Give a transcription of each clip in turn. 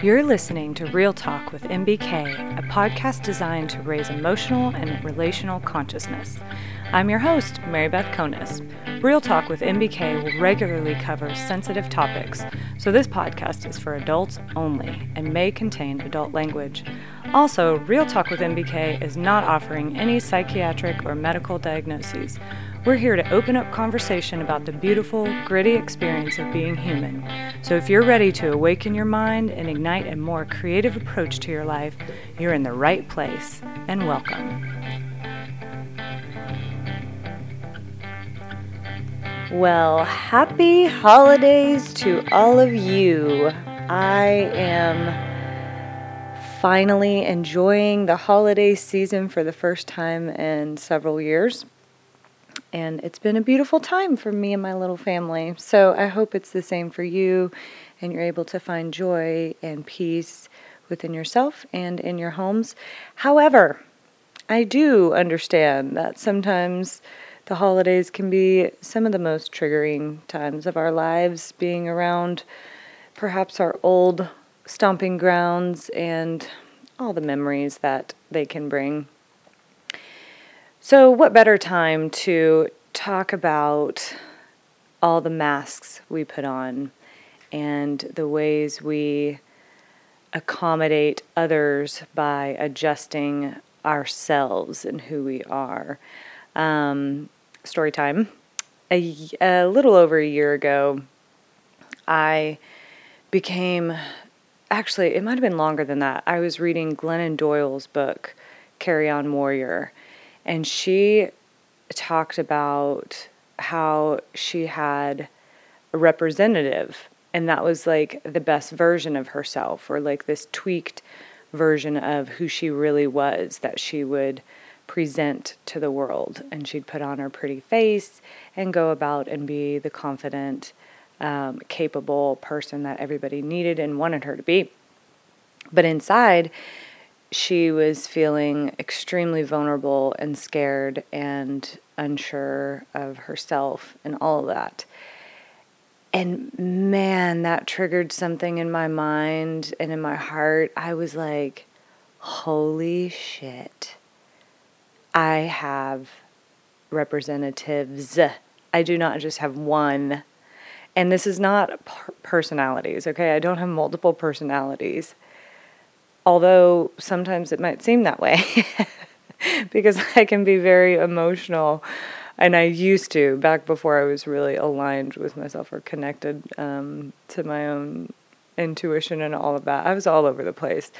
You're listening to Real Talk with MBK, a podcast designed to raise emotional and relational consciousness. I'm your host, Mary Beth Konis. Real Talk with MBK will regularly cover sensitive topics, so this podcast is for adults only and may contain adult language. Also, Real Talk with MBK is not offering any psychiatric or medical diagnoses. We're here to open up conversation about the beautiful, gritty experience of being human. So if you're ready to awaken your mind and ignite a more creative approach to your life, you're in the right place. And welcome. Well, happy holidays to all of you. I am finally enjoying the holiday season for the first time in several years and it's been a beautiful time for me and my little family. So I hope it's the same for you and you're able to find joy and peace within yourself and in your homes. However, I do understand that sometimes the holidays can be some of the most triggering times of our lives, being around perhaps our old stomping grounds and all the memories that they can bring. So, what better time to talk about all the masks we put on and the ways we accommodate others by adjusting ourselves and who we are? Um, story time. A, a little over a year ago, I became actually, it might have been longer than that. I was reading Glennon Doyle's book, Carry On Warrior and she talked about how she had a representative and that was like the best version of herself or like this tweaked version of who she really was that she would present to the world. And she'd put on her pretty face and go about and be the confident um, capable person that everybody needed and wanted her to be. But inside she was feeling extremely vulnerable and scared and unsure of herself and all of that. And man, that triggered something in my mind and in my heart. I was like, holy shit. I have representatives. I do not just have one. And this is not personalities, okay? I don't have multiple personalities although sometimes it might seem that way because I can be very emotional. And I used to back before I was really aligned with myself or connected um, to my own intuition and all of that. I was all over the place.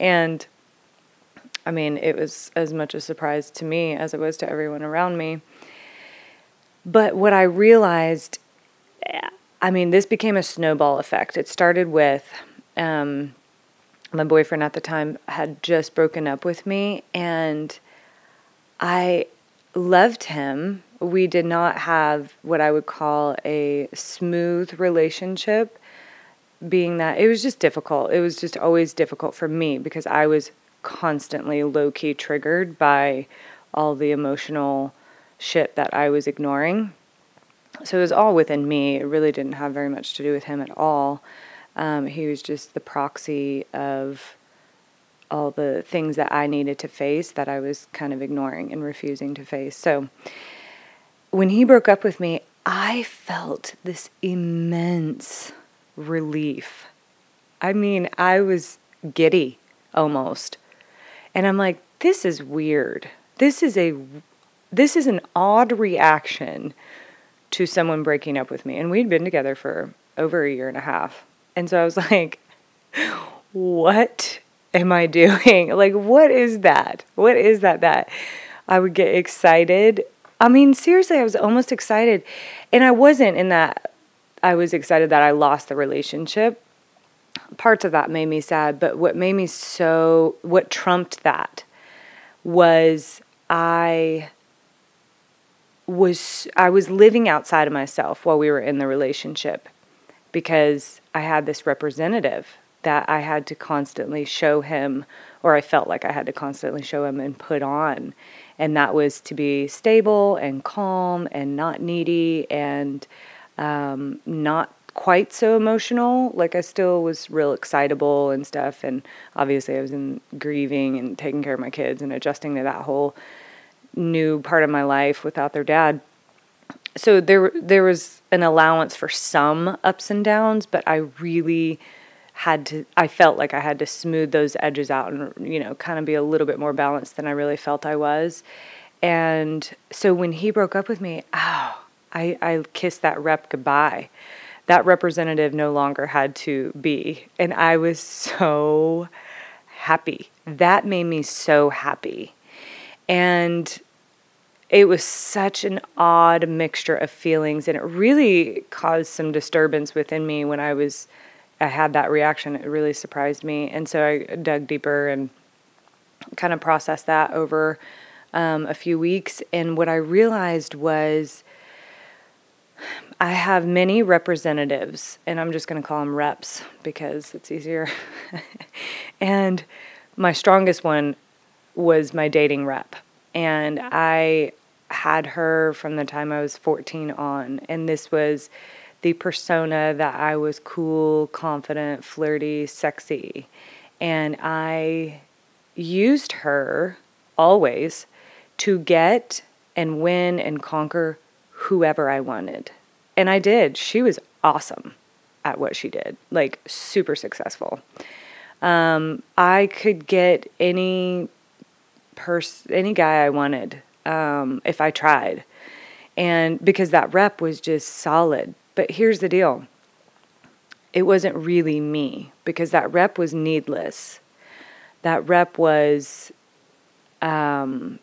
And I mean, it was as much a surprise to me as it was to everyone around me. But what I realized, I mean, this became a snowball effect. It started with um, my boyfriend at the time had just broken up with me and I loved him. We did not have what I would call a smooth relationship, being that it was just difficult. It was just always difficult for me because I was constantly low key triggered by all the emotional shit that I was ignoring. So it was all within me. It really didn't have very much to do with him at all. Um, he was just the proxy of all the things that I needed to face that I was kind of ignoring and refusing to face. So when he broke up with me, I felt this immense relief. I mean, I was giddy almost. And I'm like, this is weird. This is a this is an odd reaction to someone breaking up with me. And we'd been together for over a year and a half. And so I was like, what am I doing? Like, what is that? What is that? That I would get excited. I mean, seriously, I was almost excited. And I wasn't in that, I was excited that I lost the relationship. Parts of that made me sad, but what made me so, what trumped that was I was I was living outside of myself while we were in the relationship because I had this representative that I had to constantly show him, or I felt like I had to constantly show him and put on. And that was to be stable and calm and not needy and um, not quite so emotional. Like I still was real excitable and stuff. And obviously I was in grieving and taking care of my kids and adjusting to that whole new part of my life without their dad. So there, there was an allowance for some ups and downs, but I really had to, I felt like I had to smooth those edges out and, you know, kind of be a little bit more balanced than I really felt I was. And so when he broke up with me, oh, I, I kissed that rep goodbye. That representative no longer had to be. And I was so happy. That made me so happy. And it was such an odd mixture of feelings and it really caused some disturbance within me when I was I had that reaction. It really surprised me. And so I dug deeper and kind of processed that over um, a few weeks. And what I realized was I have many representatives, and I'm just going to call them reps because it's easier. and my strongest one was my dating rep. And I had her from the time I was 14 on. And this was the persona that I was cool, confident, flirty, sexy. And I used her always to get and win and conquer whoever I wanted. And I did. She was awesome at what she did, like super successful. Um, I could get any person, any guy I wanted um, if I tried. And because that rep was just solid. But here's the deal it wasn't really me because that rep was needless. That rep was um,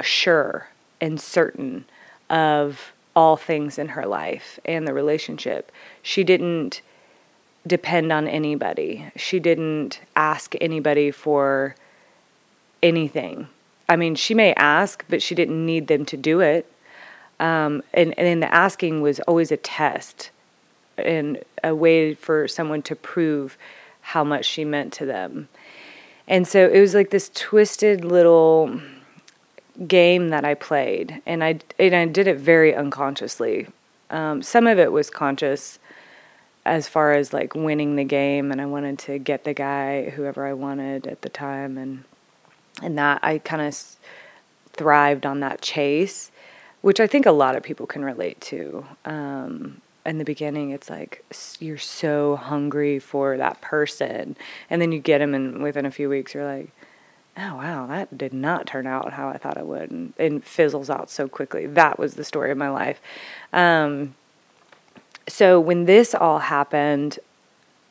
sure and certain of all things in her life and the relationship. She didn't depend on anybody. She didn't ask anybody for anything. I mean, she may ask, but she didn't need them to do it. Um, and, and the asking was always a test and a way for someone to prove how much she meant to them. And so it was like this twisted little game that I played, and I and I did it very unconsciously. Um, some of it was conscious, as far as like winning the game, and I wanted to get the guy whoever I wanted at the time, and and that I kind of thrived on that chase, which I think a lot of people can relate to. Um, in the beginning, it's like you're so hungry for that person, and then you get him, and within a few weeks, you're like oh wow, that did not turn out how I thought it would, and, and fizzles out so quickly. That was the story of my life. Um, so when this all happened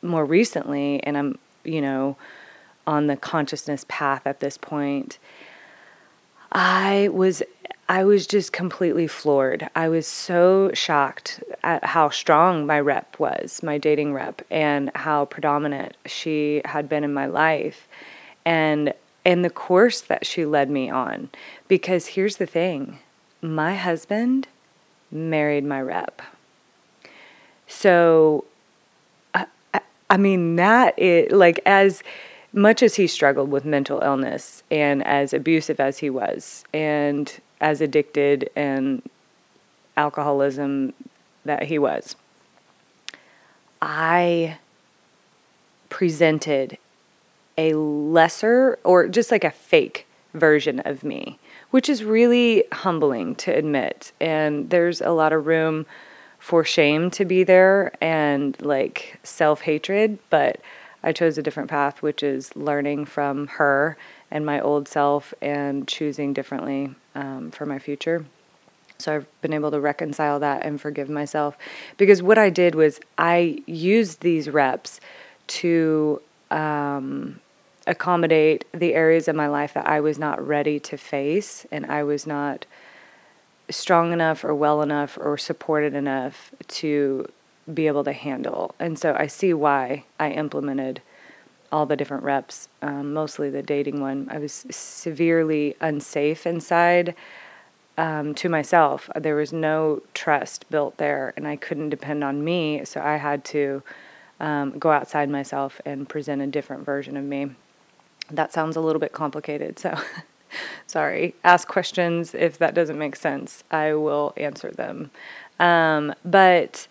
more recently, and I'm, you know, on the consciousness path at this point, I was I was just completely floored. I was so shocked at how strong my rep was, my dating rep, and how predominant she had been in my life. And and the course that she led me on. Because here's the thing my husband married my rep. So, I, I mean, that is like as much as he struggled with mental illness and as abusive as he was, and as addicted and alcoholism that he was, I presented a lesser or just like a fake version of me, which is really humbling to admit. And there's a lot of room for shame to be there and like self hatred, but I chose a different path, which is learning from her and my old self and choosing differently um, for my future. So I've been able to reconcile that and forgive myself because what I did was I used these reps to um, accommodate the areas of my life that I was not ready to face and I was not strong enough or well enough or supported enough to be able to handle. And so I see why I implemented all the different reps, um, mostly the dating one. I was severely unsafe inside um, to myself. There was no trust built there, and I couldn't depend on me, so I had to um, go outside myself and present a different version of me. That sounds a little bit complicated, so sorry. Ask questions if that doesn't make sense. I will answer them. Um, but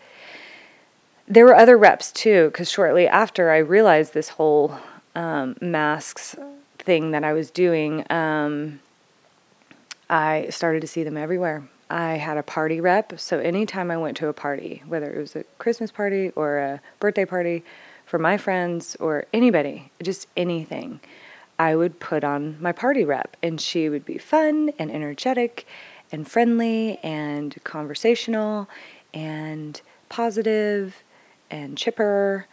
there were other reps too, because shortly after I realized this whole um, masks thing that I was doing, um, I started to see them everywhere. I had a party rep, so anytime I went to a party, whether it was a Christmas party or a birthday party for my friends or anybody, just anything, I would put on my party rep, and she would be fun and energetic and friendly and conversational and positive and chipper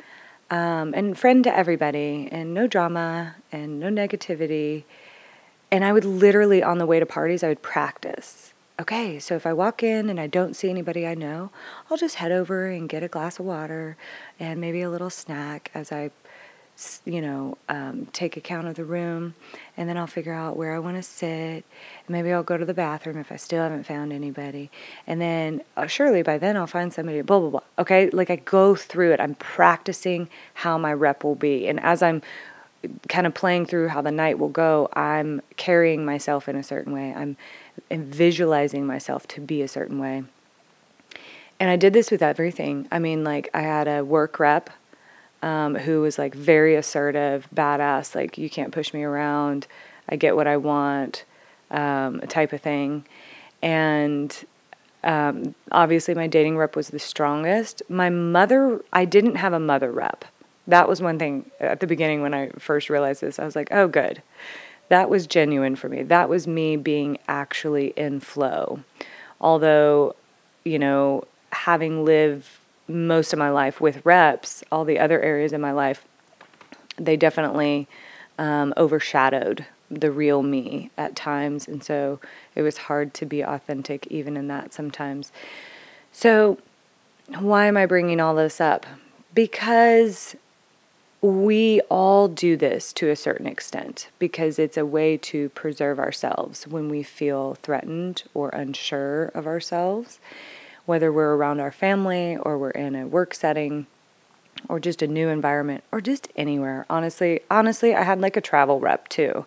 um, and friend to everybody and no drama and no negativity. And I would literally, on the way to parties, I would practice. Okay, so if I walk in and I don't see anybody I know, I'll just head over and get a glass of water and maybe a little snack as I you know, um, take account of the room, and then I'll figure out where I want to sit. Maybe I'll go to the bathroom if I still haven't found anybody. And then uh, surely by then I'll find somebody, blah, blah, blah. Okay? Like I go through it. I'm practicing how my rep will be. And as I'm kind of playing through how the night will go, I'm carrying myself in a certain way. I'm visualizing myself to be a certain way. And I did this with everything. I mean, like I had a work rep um, who was like very assertive, badass, like you can't push me around, I get what I want, um, type of thing. And um, obviously, my dating rep was the strongest. My mother, I didn't have a mother rep. That was one thing at the beginning when I first realized this. I was like, oh, good. That was genuine for me. That was me being actually in flow. Although, you know, having lived most of my life with reps, all the other areas in my life, they definitely um, overshadowed the real me at times. And so it was hard to be authentic even in that sometimes. So, why am I bringing all this up? Because we all do this to a certain extent because it's a way to preserve ourselves when we feel threatened or unsure of ourselves whether we're around our family or we're in a work setting or just a new environment or just anywhere. Honestly, honestly, I had like a travel rep too.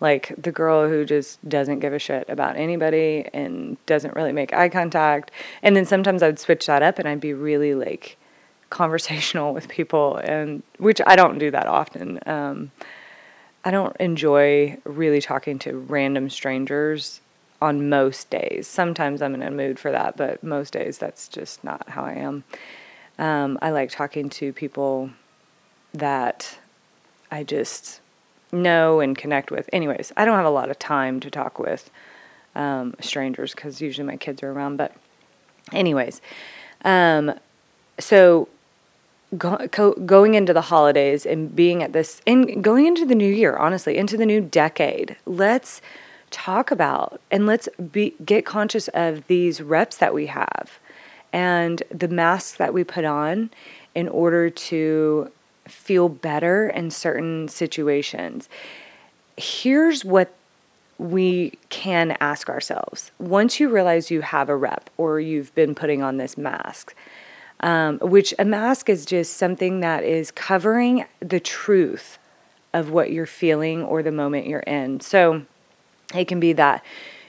Like the girl who just doesn't give a shit about anybody and doesn't really make eye contact. And then sometimes I would switch that up and I'd be really like conversational with people and which I don't do that often. Um, I don't enjoy really talking to random strangers on most days. Sometimes I'm in a mood for that, but most days that's just not how I am. Um, I like talking to people that I just know and connect with. Anyways, I don't have a lot of time to talk with um, strangers because usually my kids are around. But, anyways, um, so go, go, going into the holidays and being at this, and going into the new year, honestly, into the new decade, let's talk about and let's be get conscious of these reps that we have and the masks that we put on in order to feel better in certain situations. Here's what we can ask ourselves once you realize you have a rep or you've been putting on this mask, um, which a mask is just something that is covering the truth of what you're feeling or the moment you're in. So, it can be that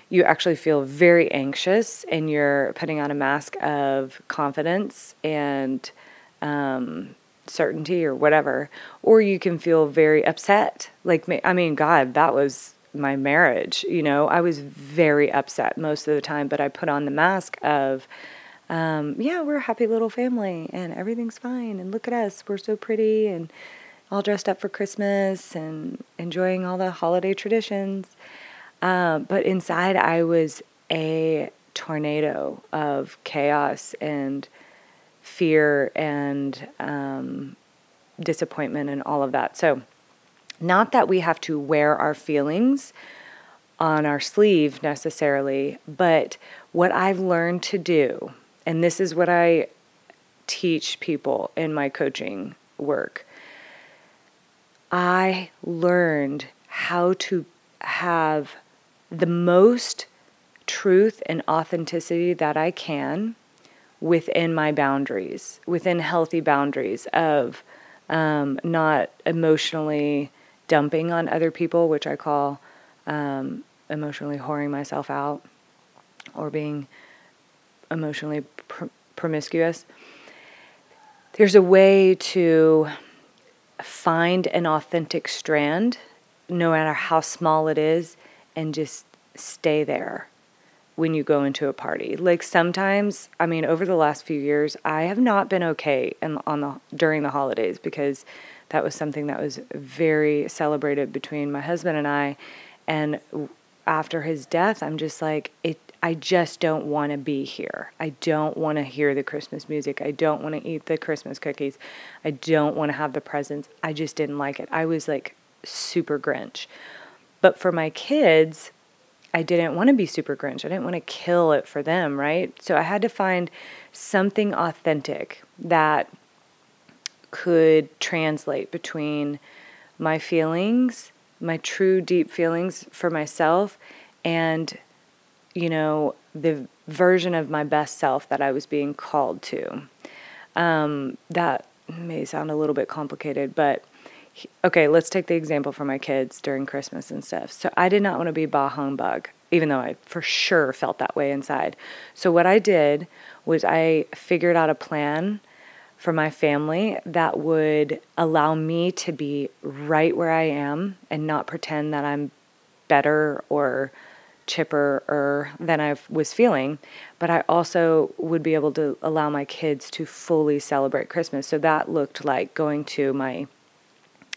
you actually feel very anxious and you're putting on a mask of confidence and um, certainty or whatever. Or you can feel very upset. Like, I mean, God, that was my marriage. You know, I was very upset most of the time, but I put on the mask of, um, yeah, we're a happy little family and everything's fine. And look at us, we're so pretty and all dressed up for Christmas and enjoying all the holiday traditions. Um, but inside, I was a tornado of chaos and fear and um, disappointment and all of that. So, not that we have to wear our feelings on our sleeve necessarily, but what I've learned to do, and this is what I teach people in my coaching work, I learned how to have the most truth and authenticity that I can within my boundaries, within healthy boundaries of um, not emotionally dumping on other people, which I call um, emotionally whoring myself out or being emotionally pr- promiscuous. there's a way to find an authentic strand, no matter how small it is, and just stay there when you go into a party. Like sometimes, I mean, over the last few years, I have not been okay in, on the during the holidays because that was something that was very celebrated between my husband and I. And after his death, I'm just like it. I just don't want to be here. I don't want to hear the Christmas music. I don't want to eat the Christmas cookies. I don't want to have the presents. I just didn't like it. I was like super Grinch. But for my kids, I didn't want to be super Grinch. I didn't want to kill it for them, right? So I had to find something authentic that could translate between my feelings, my true deep feelings for myself, and, you know, the version of my best self that I was being called to. Um, that may sound a little bit complicated, but okay, let's take the example for my kids during Christmas and stuff. So I did not want to be bah humbug, even though I for sure felt that way inside. So what I did was I figured out a plan for my family that would allow me to be right where I am and not pretend that I'm better or chipper or than I was feeling, but I also would be able to allow my kids to fully celebrate Christmas. So that looked like going to my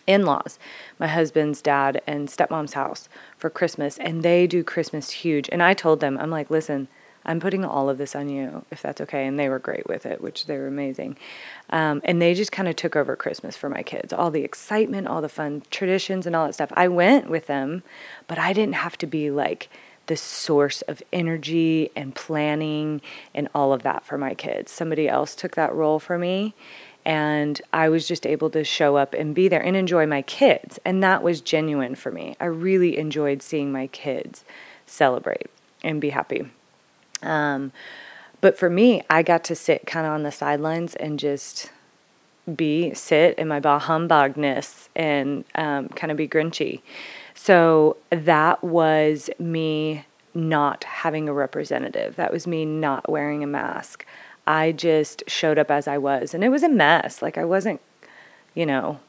in laws, my husband's dad and stepmom's house for Christmas, and they do Christmas huge. And I told them, I'm like, listen, I'm putting all of this on you, if that's okay. And they were great with it, which they were amazing. Um, and they just kind of took over Christmas for my kids all the excitement, all the fun traditions, and all that stuff. I went with them, but I didn't have to be like the source of energy and planning and all of that for my kids. Somebody else took that role for me and I was just able to show up and be there and enjoy my kids. And that was genuine for me. I really enjoyed seeing my kids celebrate and be happy. Um, but for me, I got to sit kind of on the sidelines and just be, sit in my bah humbugness and um, kind of be grinchy. So that was me not having a representative. That was me not wearing a mask. I just showed up as I was. And it was a mess. Like I wasn't, you know,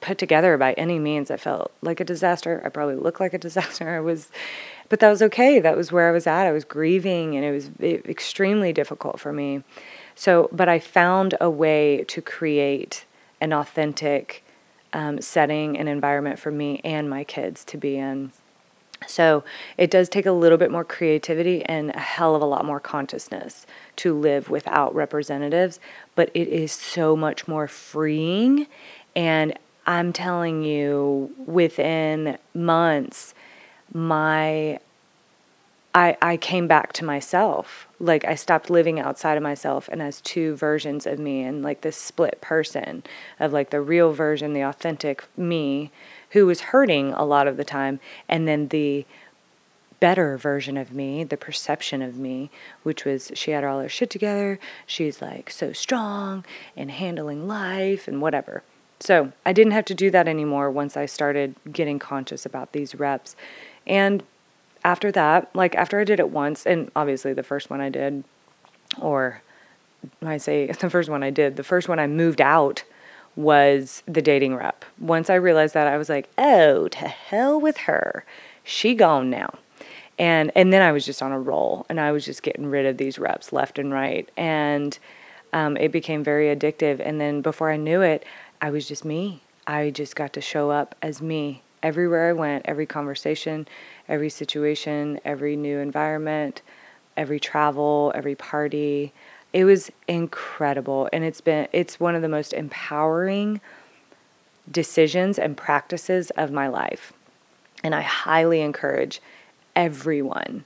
put together by any means. I felt like a disaster. I probably looked like a disaster. I was, but that was okay. That was where I was at. I was grieving and it was extremely difficult for me. So, but I found a way to create an authentic um, setting and environment for me and my kids to be in. So it does take a little bit more creativity and a hell of a lot more consciousness to live without representatives, but it is so much more freeing. And I'm telling you, within months, my I, I came back to myself. Like I stopped living outside of myself and as two versions of me and like this split person of like the real version, the authentic me who was hurting a lot of the time, and then the better version of me, the perception of me, which was she had all her shit together. She's like so strong and handling life and whatever. So I didn't have to do that anymore once I started getting conscious about these reps. And after that, like after I did it once, and obviously the first one I did, or I say the first one I did, the first one I moved out was the dating rep. Once I realized that, I was like, oh, to hell with her. She gone now. And and then I was just on a roll, and I was just getting rid of these reps left and right, and um, it became very addictive. And then before I knew it, I was just me. I just got to show up as me everywhere I went, every conversation, every situation, every new environment, every travel, every party. It was incredible and it's been it's one of the most empowering decisions and practices of my life. And I highly encourage everyone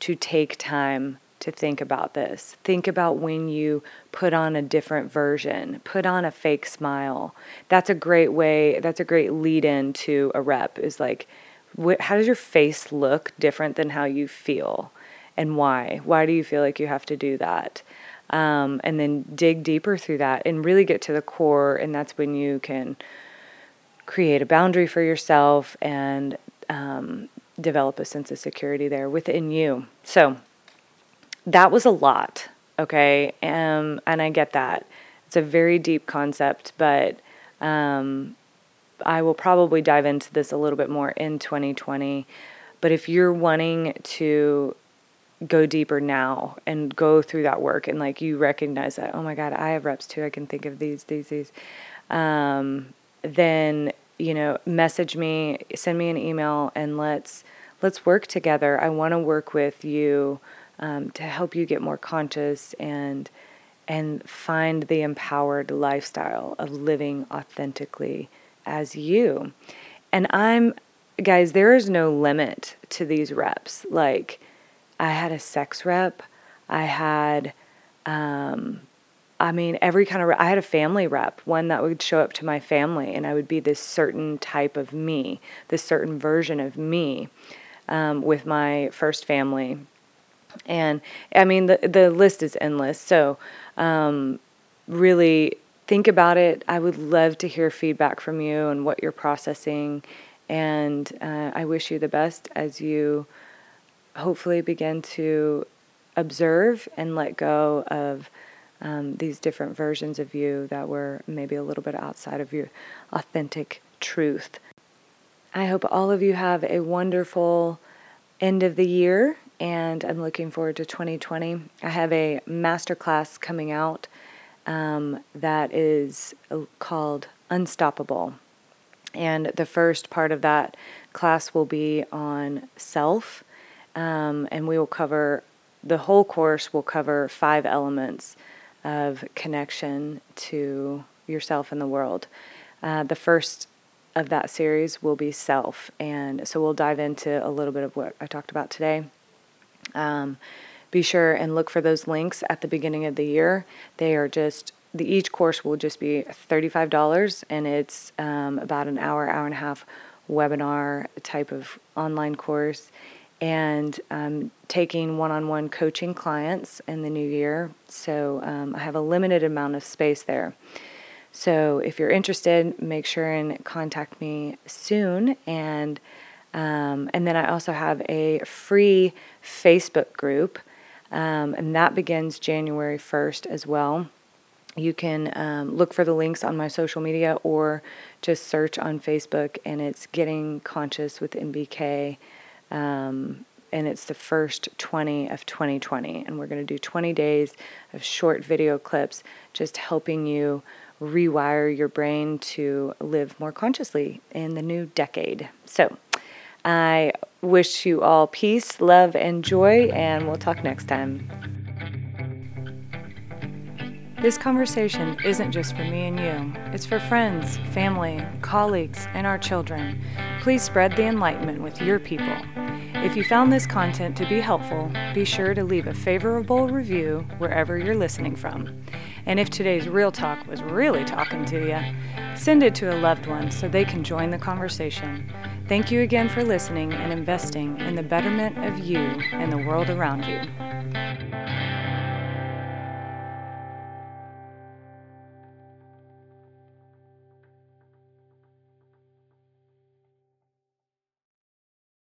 to take time to think about this. Think about when you put on a different version, put on a fake smile. That's a great way, that's a great lead in to a rep is like, wh- how does your face look different than how you feel? And why? Why do you feel like you have to do that? um, and then dig deeper through that and really get to the core. And that's when you can create a boundary for yourself and um, develop a sense of security there within you. So that was a lot, okay? Um, and I get that. It's a very deep concept, but um, I will probably dive into this a little bit more in 2020. But if you're wanting to go deeper now and go through that work and like you recognize that, oh my God, I have reps too. I can think of these, these, these. Um, then, you know, message me, send me an email and let's, let's work together. I want to work with you um, to help you get more conscious and, and find the empowered lifestyle of living authentically as you. And I'm, guys, there is no limit to these reps. Like, I had a sex rep, I had, um, I mean, every kind of, I had a family rep, one that would show up to my family, and I would be this certain type of me, this certain version of me um, with my first family. And I mean, the, the list is endless. So, um, really think about it. I would love to hear feedback from you and what you're processing. And uh, I wish you the best as you hopefully begin to observe and let go of um, these different versions of you that were maybe a little bit outside of your authentic truth. I hope all of you have a wonderful end of the year, and I'm looking forward to 2020. I have a masterclass coming out um, that is uh, called Unstoppable. And the first part of that class will be on self, um, and we will cover the whole course will cover five elements of connection to yourself and the world. Uh, the first of that series will be self, and so we'll dive into a little bit of what I talked about today. Um, be sure and look for those links at the beginning of the year. They are just the each course will just be $35 and it's um, about an hour hour and a half webinar type of online course. And um, taking one-on-one coaching clients in the new year so um, i have a limited amount of space there. So if you're interested make sure and contact me soon. And um, and then i also have a free facebook group um, and that begins January 1st as well. You can um, look for the links on my social media or just search on Facebook, and it's Getting Conscious with MBK. Um, and it's the first 20 of 2020. And we're going to do 20 days of short video clips just helping you rewire your brain to live more consciously in the new decade. So, I wish you all peace, love, and joy, and we'll talk next time. This conversation isn't just for me and you, it's for friends, family, colleagues, and our children. Please spread the enlightenment with your people. If you found this content to be helpful, be sure to leave a favorable review wherever you're listening from. And if today's real talk was really talking to you, send it to a loved one so they can join the conversation. Thank you again for listening and investing in the betterment of you and the world around you.